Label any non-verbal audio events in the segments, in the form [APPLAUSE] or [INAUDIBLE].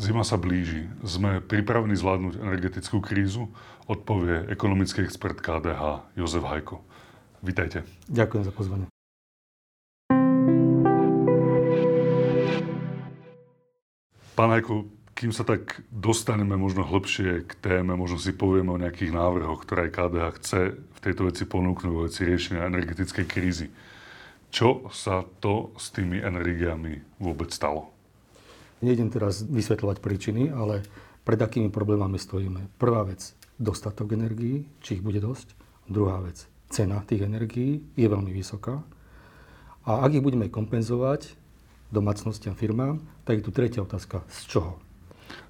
Zima sa blíži. Sme pripravení zvládnuť energetickú krízu? Odpovie ekonomický expert KDH Jozef Hajko. Vítajte. Ďakujem za pozvanie. Pán Hajko, kým sa tak dostaneme možno hlbšie k téme, možno si povieme o nejakých návrhoch, ktoré KDH chce v tejto veci ponúknuť, vo veci riešenia energetickej krízy. Čo sa to s tými energiami vôbec stalo? Nejdem teraz vysvetľovať príčiny, ale pred akými problémami stojíme. Prvá vec, dostatok energií, či ich bude dosť. Druhá vec, cena tých energií je veľmi vysoká. A ak ich budeme kompenzovať domácnostiam, firmám, tak je tu tretia otázka. Z čoho?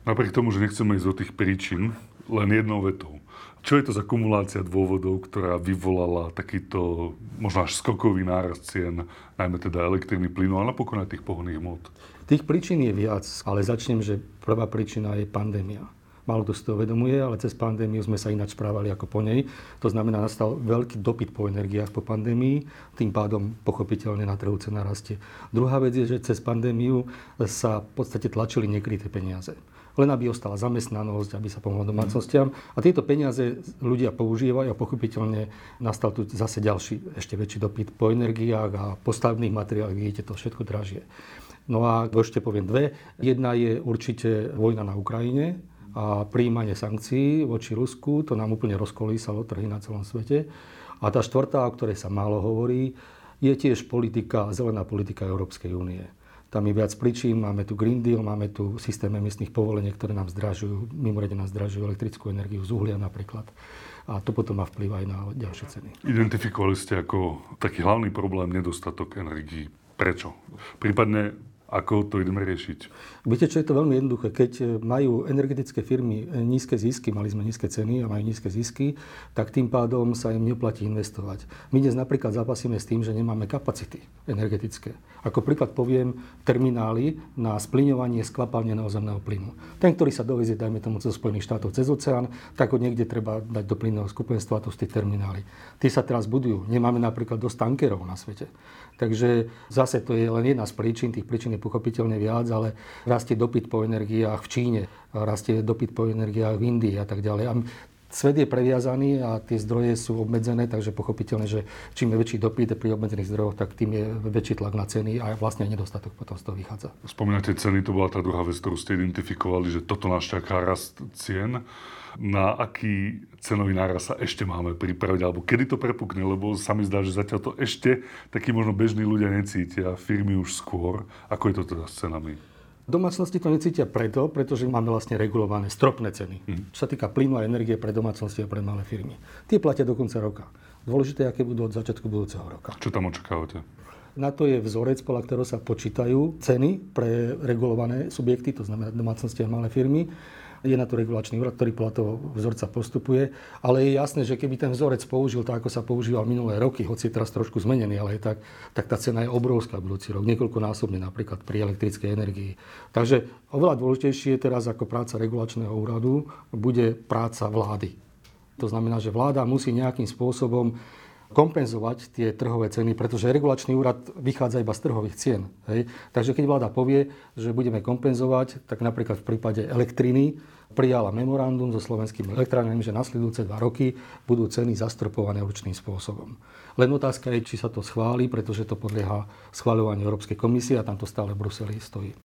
Napriek tomu, že nechceme ísť do tých príčin, len jednou vetou. Čo je to za kumulácia dôvodov, ktorá vyvolala takýto možno až skokový nárast cien, najmä teda elektriny, plynu a napokon aj tých pohonných hmot? Tých príčin je viac, ale začnem, že prvá príčina je pandémia. Málo kto si to uvedomuje, ale cez pandémiu sme sa ináč správali ako po nej. To znamená, nastal veľký dopyt po energiách po pandémii, tým pádom pochopiteľne na trhu cena rastie. Druhá vec je, že cez pandémiu sa v podstate tlačili nekryté peniaze len aby ostala zamestnanosť, aby sa pomohlo domácnostiam. A tieto peniaze ľudia používajú a pochopiteľne nastal tu zase ďalší, ešte väčší dopyt po energiách a postavných materiáloch, vidíte to všetko dražie. No a ešte poviem dve. Jedna je určite vojna na Ukrajine, a príjmanie sankcií voči Rusku, to nám úplne rozkolísalo trhy na celom svete. A tá štvrtá, o ktorej sa málo hovorí, je tiež politika, zelená politika Európskej únie. Tam je viac príčin, máme tu Green Deal, máme tu systém emisných povolení, ktoré nám zdražujú, mimoriadne nás zdražujú elektrickú energiu z uhlia napríklad. A to potom má vplyv aj na ďalšie ceny. Identifikovali ste ako taký hlavný problém nedostatok energií. Prečo? Prípadne ako to ideme riešiť? Viete, čo je to veľmi jednoduché. Keď e, majú energetické firmy e, nízke zisky, mali sme nízke ceny a majú nízke zisky, tak tým pádom sa im neplatí investovať. My dnes napríklad zapasíme s tým, že nemáme kapacity energetické. Ako príklad poviem terminály na splňovanie skvapalneného zemného plynu. Ten, ktorý sa dovezie, dajme tomu, zo Spojených štátov cez oceán, tak ho niekde treba dať do plynného skupenstva, to sú tie terminály. Tie sa teraz budujú. Nemáme napríklad dosť tankerov na svete. Takže zase to je len jedna z príčin, tých príčin je pochopiteľne viac, ale rastie dopyt po energiách v Číne, rastie dopyt po energiách v Indii a tak ďalej. A svet je previazaný a tie zdroje sú obmedzené, takže pochopiteľne, že čím je väčší dopyt pri obmedzených zdrojoch, tak tým je väčší tlak na ceny a vlastne aj nedostatok potom z toho vychádza. Spomínate ceny, to bola tá druhá vec, ktorú ste identifikovali, že toto nás čaká rast cien na aký cenový náraz sa ešte máme pripraviť, alebo kedy to prepukne, lebo sa mi zdá, že zatiaľ to ešte takí možno bežní ľudia necítia, firmy už skôr. Ako je to teda s cenami? Domácnosti to necítia preto, pretože máme vlastne regulované stropné ceny. Mm. Čo sa týka plynu a energie pre domácnosti a pre malé firmy. Tie platia do konca roka. Dôležité, aké budú od začiatku budúceho roka. Čo tam očakávate? Na to je vzorec, podľa ktorého sa počítajú ceny pre regulované subjekty, to znamená domácnosti a malé firmy. Je na to regulačný úrad, ktorý podľa toho vzorca postupuje. Ale je jasné, že keby ten vzorec použil tak, ako sa používal minulé roky, hoci je teraz trošku zmenený, ale je tak, tak tá cena je obrovská budúci rok, niekoľkonásobne napríklad pri elektrickej energii. Takže oveľa dôležitejšie teraz ako práca regulačného úradu bude práca vlády. To znamená, že vláda musí nejakým spôsobom kompenzovať tie trhové ceny, pretože regulačný úrad vychádza iba z trhových cien. Hej. Takže keď vláda povie, že budeme kompenzovať, tak napríklad v prípade elektriny prijala memorandum so slovenskými elektrárnami, že nasledujúce dva roky budú ceny zastropované určným spôsobom. Len otázka je, či sa to schváli, pretože to podlieha schváľovaniu Európskej komisie a tam to stále v Bruseli stojí.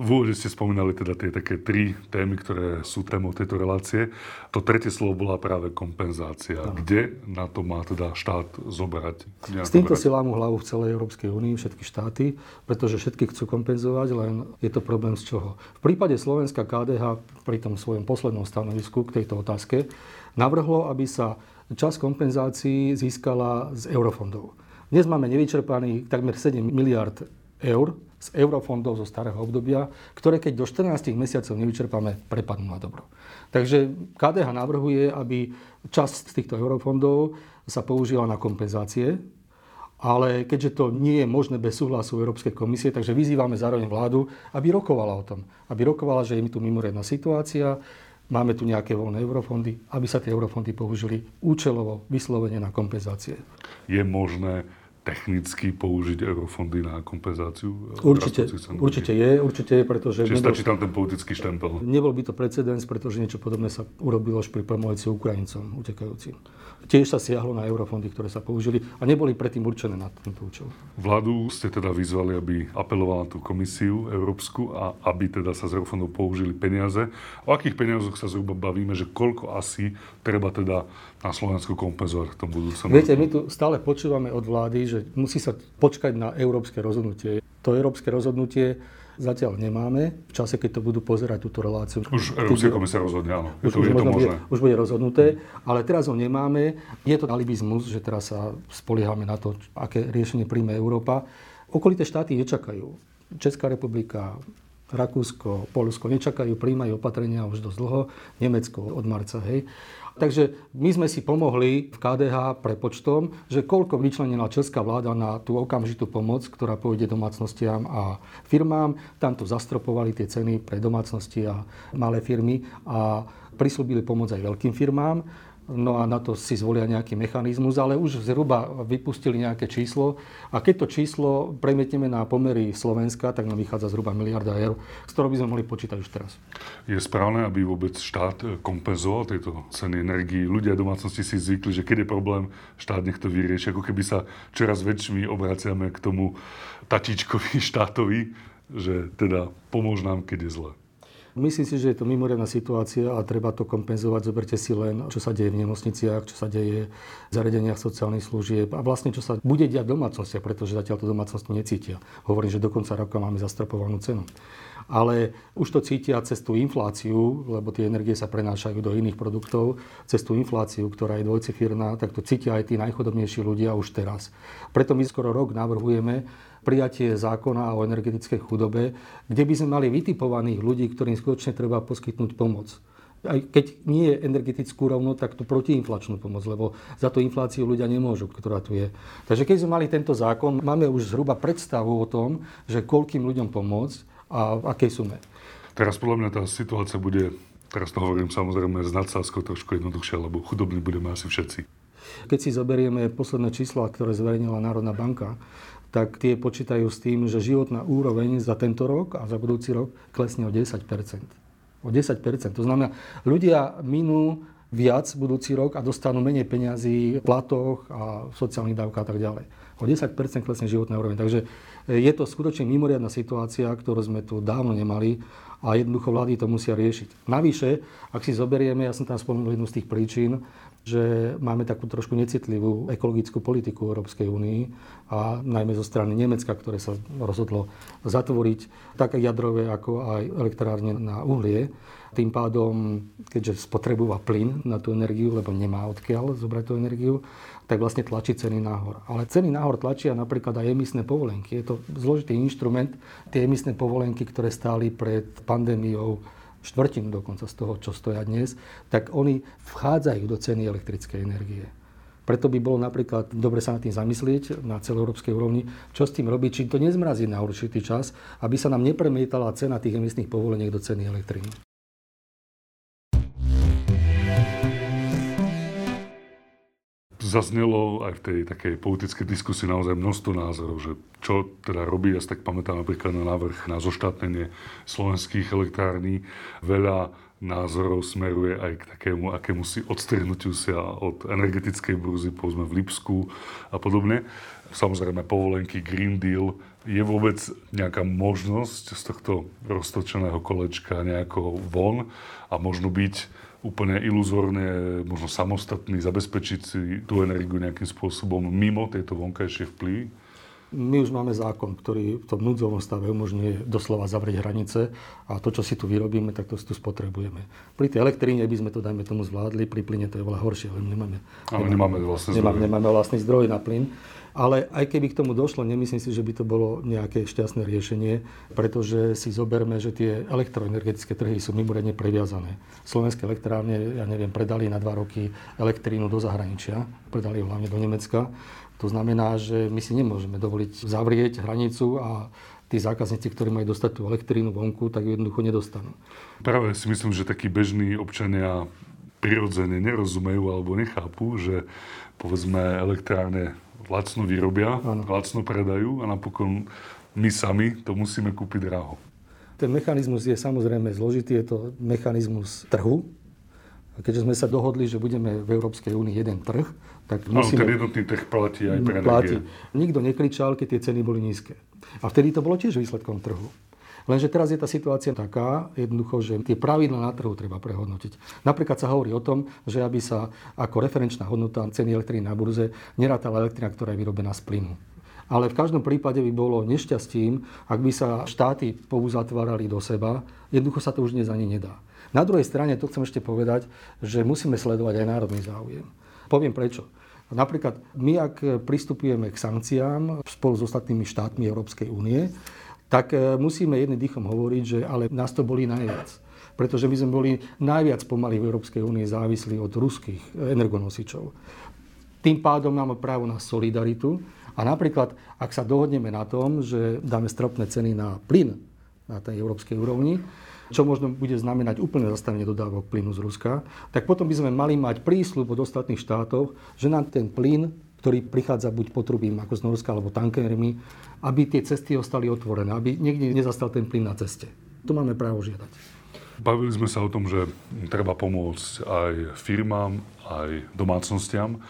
V úvode ste spomínali teda tie také tri témy, ktoré sú témou tejto relácie. To tretie slovo bola práve kompenzácia. Aha. Kde na to má teda štát zoberať? S týmto si lámu hlavu v celej Európskej únii, všetky štáty, pretože všetky chcú kompenzovať, len je to problém z čoho. V prípade Slovenska KDH pri tom svojom poslednom stanovisku k tejto otázke navrhlo, aby sa čas kompenzácií získala z eurofondov. Dnes máme nevyčerpaných takmer 7 miliard eur z eurofondov zo starého obdobia, ktoré keď do 14 mesiacov nevyčerpáme, prepadnú na dobro. Takže KDH navrhuje, aby časť z týchto eurofondov sa použila na kompenzácie, ale keďže to nie je možné bez súhlasu Európskej komisie, takže vyzývame zároveň vládu, aby rokovala o tom. Aby rokovala, že je mi tu mimoriadná situácia, máme tu nejaké voľné eurofondy, aby sa tie eurofondy použili účelovo, vyslovene na kompenzácie. Je možné technicky použiť eurofondy na kompenzáciu? Určite, určite je, určite je, pretože... Čiže nebol, stačí tam ten politický štempel? Nebol by to precedens, pretože niečo podobné sa urobilo už pri pomoci Ukrajincom utekajúcim. Tiež sa siahlo na eurofondy, ktoré sa použili a neboli predtým určené na tento účel. Vládu ste teda vyzvali, aby apelovala na tú komisiu európsku a aby teda sa z eurofondov použili peniaze. O akých peniazoch sa zhruba bavíme, že koľko asi treba teda na Slovensku kompenzovať v tom budúcom Viete, my tu stále počúvame od vlády, že musí sa počkať na európske rozhodnutie. To európske rozhodnutie zatiaľ nemáme. V čase, keď to budú pozerať túto reláciu. Už Európska komisia rozhodne, áno. Už, už, je to možné. Bude, už bude rozhodnuté, ale teraz ho nemáme. Je to alibizmus, že teraz sa spoliehame na to, aké riešenie príjme Európa. Okolité štáty nečakajú. Česká republika, Rakúsko, Polsko nečakajú, príjmajú opatrenia už dosť dlho. Nemecko od marca, hej. Takže my sme si pomohli v KDH prepočtom, že koľko vyčlenila česká vláda na tú okamžitú pomoc, ktorá pôjde domácnostiam a firmám. Tam to zastropovali tie ceny pre domácnosti a malé firmy a prislúbili pomoc aj veľkým firmám no a na to si zvolia nejaký mechanizmus, ale už zhruba vypustili nejaké číslo a keď to číslo premietneme na pomery Slovenska, tak nám vychádza zhruba miliarda eur, s ktorou by sme mohli počítať už teraz. Je správne, aby vôbec štát kompenzoval tieto ceny energii. Ľudia domácnosti si zvykli, že keď je problém, štát nech to vyrieši. Ako keby sa čoraz väčšmi obraciame k tomu tatíčkovi [LAUGHS] štátovi, že teda pomôž nám, keď je zle. Myslím si, že je to mimoriadná situácia a treba to kompenzovať. Zoberte si len, čo sa deje v nemocniciach, čo sa deje v zariadeniach sociálnych služieb a vlastne čo sa bude diať v domácnostiach, pretože zatiaľ to domácnosti necítia. Hovorím, že do konca roka máme zastropovanú cenu. Ale už to cítia cez tú infláciu, lebo tie energie sa prenášajú do iných produktov, cez tú infláciu, ktorá je dvojcifírna, tak to cítia aj tí najchodobnejší ľudia už teraz. Preto my skoro rok navrhujeme, prijatie zákona o energetickej chudobe, kde by sme mali vytipovaných ľudí, ktorým skutočne treba poskytnúť pomoc. Aj keď nie je energetickú rovno, tak tú protiinflačnú pomoc, lebo za tú infláciu ľudia nemôžu, ktorá tu je. Takže keď sme mali tento zákon, máme už zhruba predstavu o tom, že koľkým ľuďom pomôcť a v akej sume. Teraz podľa mňa tá situácia bude, teraz to hovorím samozrejme s nadsázkou trošku jednoduchšia, lebo chudobní budeme asi všetci. Keď si zoberieme posledné čísla, ktoré zverejnila Národná banka, tak tie počítajú s tým, že životná úroveň za tento rok a za budúci rok klesne o 10 O 10 To znamená, ľudia minú viac budúci rok a dostanú menej peňazí v platoch a sociálnych dávkach a tak ďalej. O 10 klesne životná úroveň. Takže je to skutočne mimoriadná situácia, ktorú sme tu dávno nemali a jednoducho vlády to musia riešiť. Navyše, ak si zoberieme, ja som tam spomenul jednu z tých príčin, že máme takú trošku necitlivú ekologickú politiku Európskej únii a najmä zo strany Nemecka, ktoré sa rozhodlo zatvoriť tak jadrové, ako aj elektrárne na uhlie. Tým pádom, keďže spotrebúva plyn na tú energiu, lebo nemá odkiaľ zobrať tú energiu, tak vlastne tlačí ceny nahor. Ale ceny nahor tlačia napríklad aj emisné povolenky. Je to zložitý inštrument. Tie emisné povolenky, ktoré stáli pred pandémiou štvrtinu dokonca z toho, čo stoja dnes, tak oni vchádzajú do ceny elektrickej energie. Preto by bolo napríklad dobre sa nad tým zamyslieť na celoeurópskej úrovni, čo s tým robiť, či to nezmrazí na určitý čas, aby sa nám nepremietala cena tých emisných povoleniek do ceny elektriny. Zaznelo aj v tej takej politickej diskusii naozaj množstvo názorov, že čo teda robí. Ja si tak pamätám napríklad na návrh na zoštátnenie slovenských elektrární. Veľa názorov smeruje aj k takému akému si odstrihnutiu sa od energetickej burzy, povedzme v Lipsku a podobne. Samozrejme povolenky Green Deal. Je vôbec nejaká možnosť z tohto roztočeného kolečka nejako von a možno byť úplne iluzórne, možno samostatný, zabezpečiť si tú energiu nejakým spôsobom mimo tejto vonkajšie vplyvy? My už máme zákon, ktorý v tom núdzovom stave umožňuje doslova zavrieť hranice a to, čo si tu vyrobíme, tak to si tu spotrebujeme. Pri tej elektríne by sme to, dajme tomu, zvládli, pri plyne to je veľa horšie, ale nemáme, ale nemáme, nemáme vlastný zdroj. Nemáme, nemáme vlastný zdroj na plyn. Ale aj keby k tomu došlo, nemyslím si, že by to bolo nejaké šťastné riešenie, pretože si zoberme, že tie elektroenergetické trhy sú mimoriadne previazané. Slovenské elektrárne, ja neviem, predali na dva roky elektrínu do zahraničia, predali hlavne do Nemecka. To znamená, že my si nemôžeme dovoliť zavrieť hranicu a tí zákazníci, ktorí majú dostať tú elektrínu vonku, tak ju jednoducho nedostanú. Práve si myslím, že takí bežní občania prirodzene nerozumejú alebo nechápu, že povedzme elektrárne lacno vyrobia, ano. lacno predajú a napokon my sami to musíme kúpiť draho. Ten mechanizmus je samozrejme zložitý, je to mechanizmus trhu. A keďže sme sa dohodli, že budeme v Európskej únii jeden trh, tak musíme... No, ten jednotný trh platí aj pre platí. Nikto nekričal, keď tie ceny boli nízke. A vtedy to bolo tiež výsledkom trhu. Lenže teraz je tá situácia taká, jednoducho, že tie pravidla na trhu treba prehodnotiť. Napríklad sa hovorí o tom, že aby sa ako referenčná hodnota ceny elektriny na burze nerátala elektrina, ktorá je vyrobená z plynu. Ale v každom prípade by bolo nešťastím, ak by sa štáty pouzatvárali do seba. Jednoducho sa to už dnes ani nedá. Na druhej strane, to chcem ešte povedať, že musíme sledovať aj národný záujem. Poviem prečo. Napríklad my, ak pristupujeme k sankciám spolu s ostatnými štátmi Európskej únie, tak e, musíme jedným dýchom hovoriť, že ale nás to boli najviac. Pretože my sme boli najviac pomaly v Európskej únii závislí od ruských energonosičov. Tým pádom máme právo na solidaritu, a napríklad, ak sa dohodneme na tom, že dáme stropné ceny na plyn na tej európskej úrovni, čo možno bude znamenať úplne zastavenie dodávok plynu z Ruska, tak potom by sme mali mať prísľub od ostatných štátov, že nám ten plyn, ktorý prichádza buď potrubím ako z Norska alebo tankermi, aby tie cesty ostali otvorené, aby niekde nezastal ten plyn na ceste. To máme právo žiadať. Bavili sme sa o tom, že treba pomôcť aj firmám, aj domácnostiam.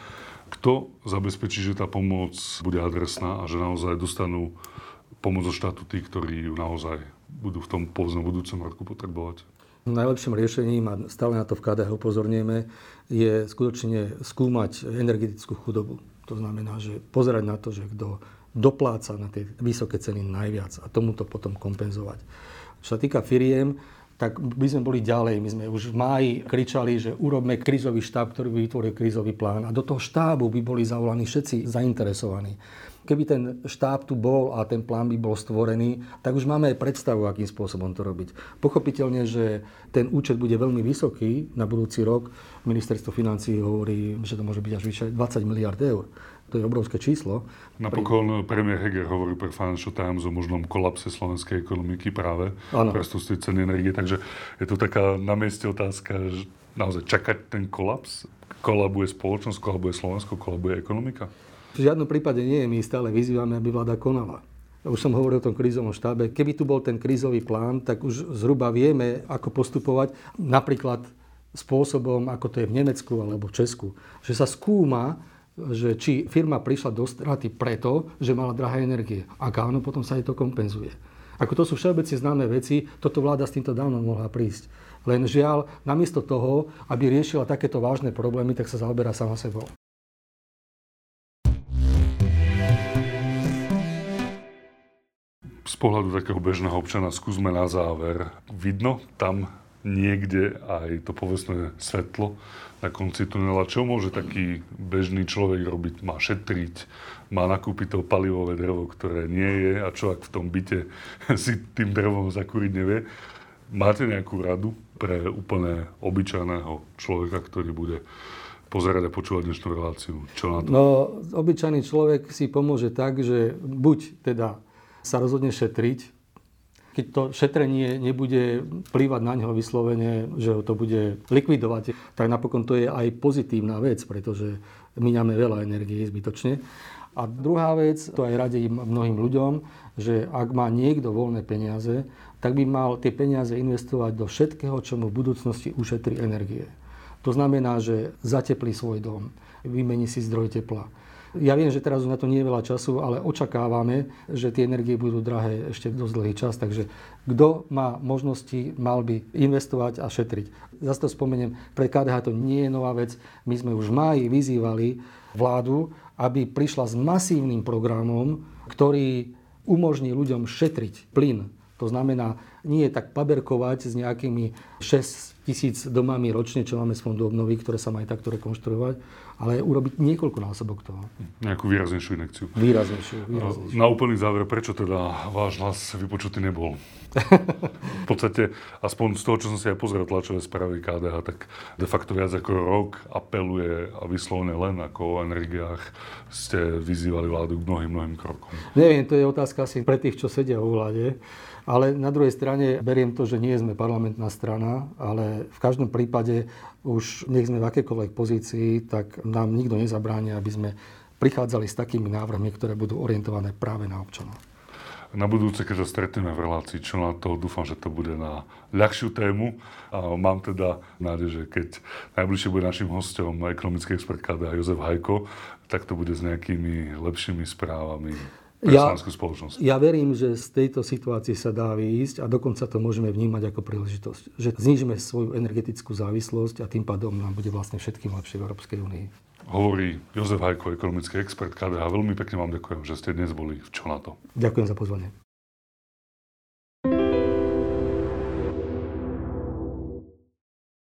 Kto zabezpečí, že tá pomoc bude adresná a že naozaj dostanú pomoc zo štátu tí, ktorí ju naozaj budú v tom povedzme budúcom roku potrebovať? Najlepším riešením, a stále na to v KDH upozorňujeme, je skutočne skúmať energetickú chudobu. To znamená, že pozerať na to, že kto dopláca na tie vysoké ceny najviac a tomuto potom kompenzovať. Čo sa týka firiem, tak by sme boli ďalej. My sme už v máji kričali, že urobme krízový štáb, ktorý by vytvoril krízový plán. A do toho štábu by boli zavolaní všetci zainteresovaní. Keby ten štáb tu bol a ten plán by bol stvorený, tak už máme aj predstavu, akým spôsobom to robiť. Pochopiteľne, že ten účet bude veľmi vysoký na budúci rok. Ministerstvo financí hovorí, že to môže byť až vyše 20 miliard eur. To je obrovské číslo. Napokon premiér Heger hovorí pre Financial Times o možnom kolapse slovenskej ekonomiky práve ano. pre ceny energie. Takže je to taká na mieste otázka, že naozaj čakať ten kolaps? Kolabuje spoločnosť, kolabuje Slovensko, kolabuje ekonomika? V žiadnom prípade nie. My stále vyzývame, aby vláda konala. Už som hovoril o tom krízovom štábe. Keby tu bol ten krízový plán, tak už zhruba vieme, ako postupovať. Napríklad spôsobom, ako to je v Nemecku alebo v Česku. Že sa skúma, že či firma prišla do straty preto, že mala drahé energie. Ak áno, potom sa jej to kompenzuje. Ako to sú všeobecne známe veci, toto vláda s týmto dávno mohla prísť. Len žiaľ, namiesto toho, aby riešila takéto vážne problémy, tak sa zaoberá sama sebou. Z pohľadu takého bežného občana skúsme na záver. Vidno tam niekde aj to povestné svetlo na konci tunela. Čo môže taký bežný človek robiť? Má šetriť, má nakúpiť to palivové drevo, ktoré nie je a čo ak v tom byte [LAUGHS] si tým drevom zakúriť nevie. Máte nejakú radu pre úplne obyčajného človeka, ktorý bude pozerať a počúvať dnešnú reláciu? Čo na to? No, obyčajný človek si pomôže tak, že buď teda sa rozhodne šetriť, keď to šetrenie nebude plývať na neho vyslovene, že ho to bude likvidovať, tak napokon to je aj pozitívna vec, pretože míňame veľa energie zbytočne. A druhá vec, to aj radím mnohým ľuďom, že ak má niekto voľné peniaze, tak by mal tie peniaze investovať do všetkého, čo mu v budúcnosti ušetrí energie. To znamená, že zateplí svoj dom, vymení si zdroj tepla, ja viem, že teraz už na to nie je veľa času, ale očakávame, že tie energie budú drahé ešte dosť dlhý čas, takže kto má možnosti, mal by investovať a šetriť. Zase to spomeniem, pre KDH to nie je nová vec. My sme už v máji vyzývali vládu, aby prišla s masívnym programom, ktorý umožní ľuďom šetriť plyn. To znamená, nie tak paberkovať s nejakými 6 tisíc domami ročne, čo máme z fondu obnovy, ktoré sa majú takto rekonštruovať, ale urobiť niekoľko násobok toho. Nejakú výraznejšiu inekciu. Výraznejšiu, výraznejšiu. Na úplný záver, prečo teda váš hlas vypočutý nebol? [LAUGHS] v podstate, aspoň z toho, čo som si aj pozrel tlačové správy KDH, tak de facto viac ako rok apeluje a vyslovene len ako o energiách ste vyzývali vládu k mnohým, mnohým krokom. Neviem, to je otázka asi pre tých, čo sedia vo vláde. Ale na druhej strane beriem to, že nie sme parlamentná strana, ale v každom prípade už nech sme v akékoľvek pozícii, tak nám nikto nezabráni, aby sme prichádzali s takými návrhmi, ktoré budú orientované práve na občanov. Na budúce, keď sa stretneme v relácii, to, dúfam, že to bude na ľahšiu tému. A mám teda nádej, že keď najbližšie bude našim hostom ekonomický expert KDA Jozef Hajko, tak to bude s nejakými lepšími správami ja, spoločnosť. Ja verím, že z tejto situácie sa dá výjsť a dokonca to môžeme vnímať ako príležitosť. Že znižíme svoju energetickú závislosť a tým pádom nám bude vlastne všetkým lepšie v Európskej únii. Hovorí Jozef Hajko, ekonomický expert KDH. Veľmi pekne vám ďakujem, že ste dnes boli v Čo na to. Ďakujem za pozvanie.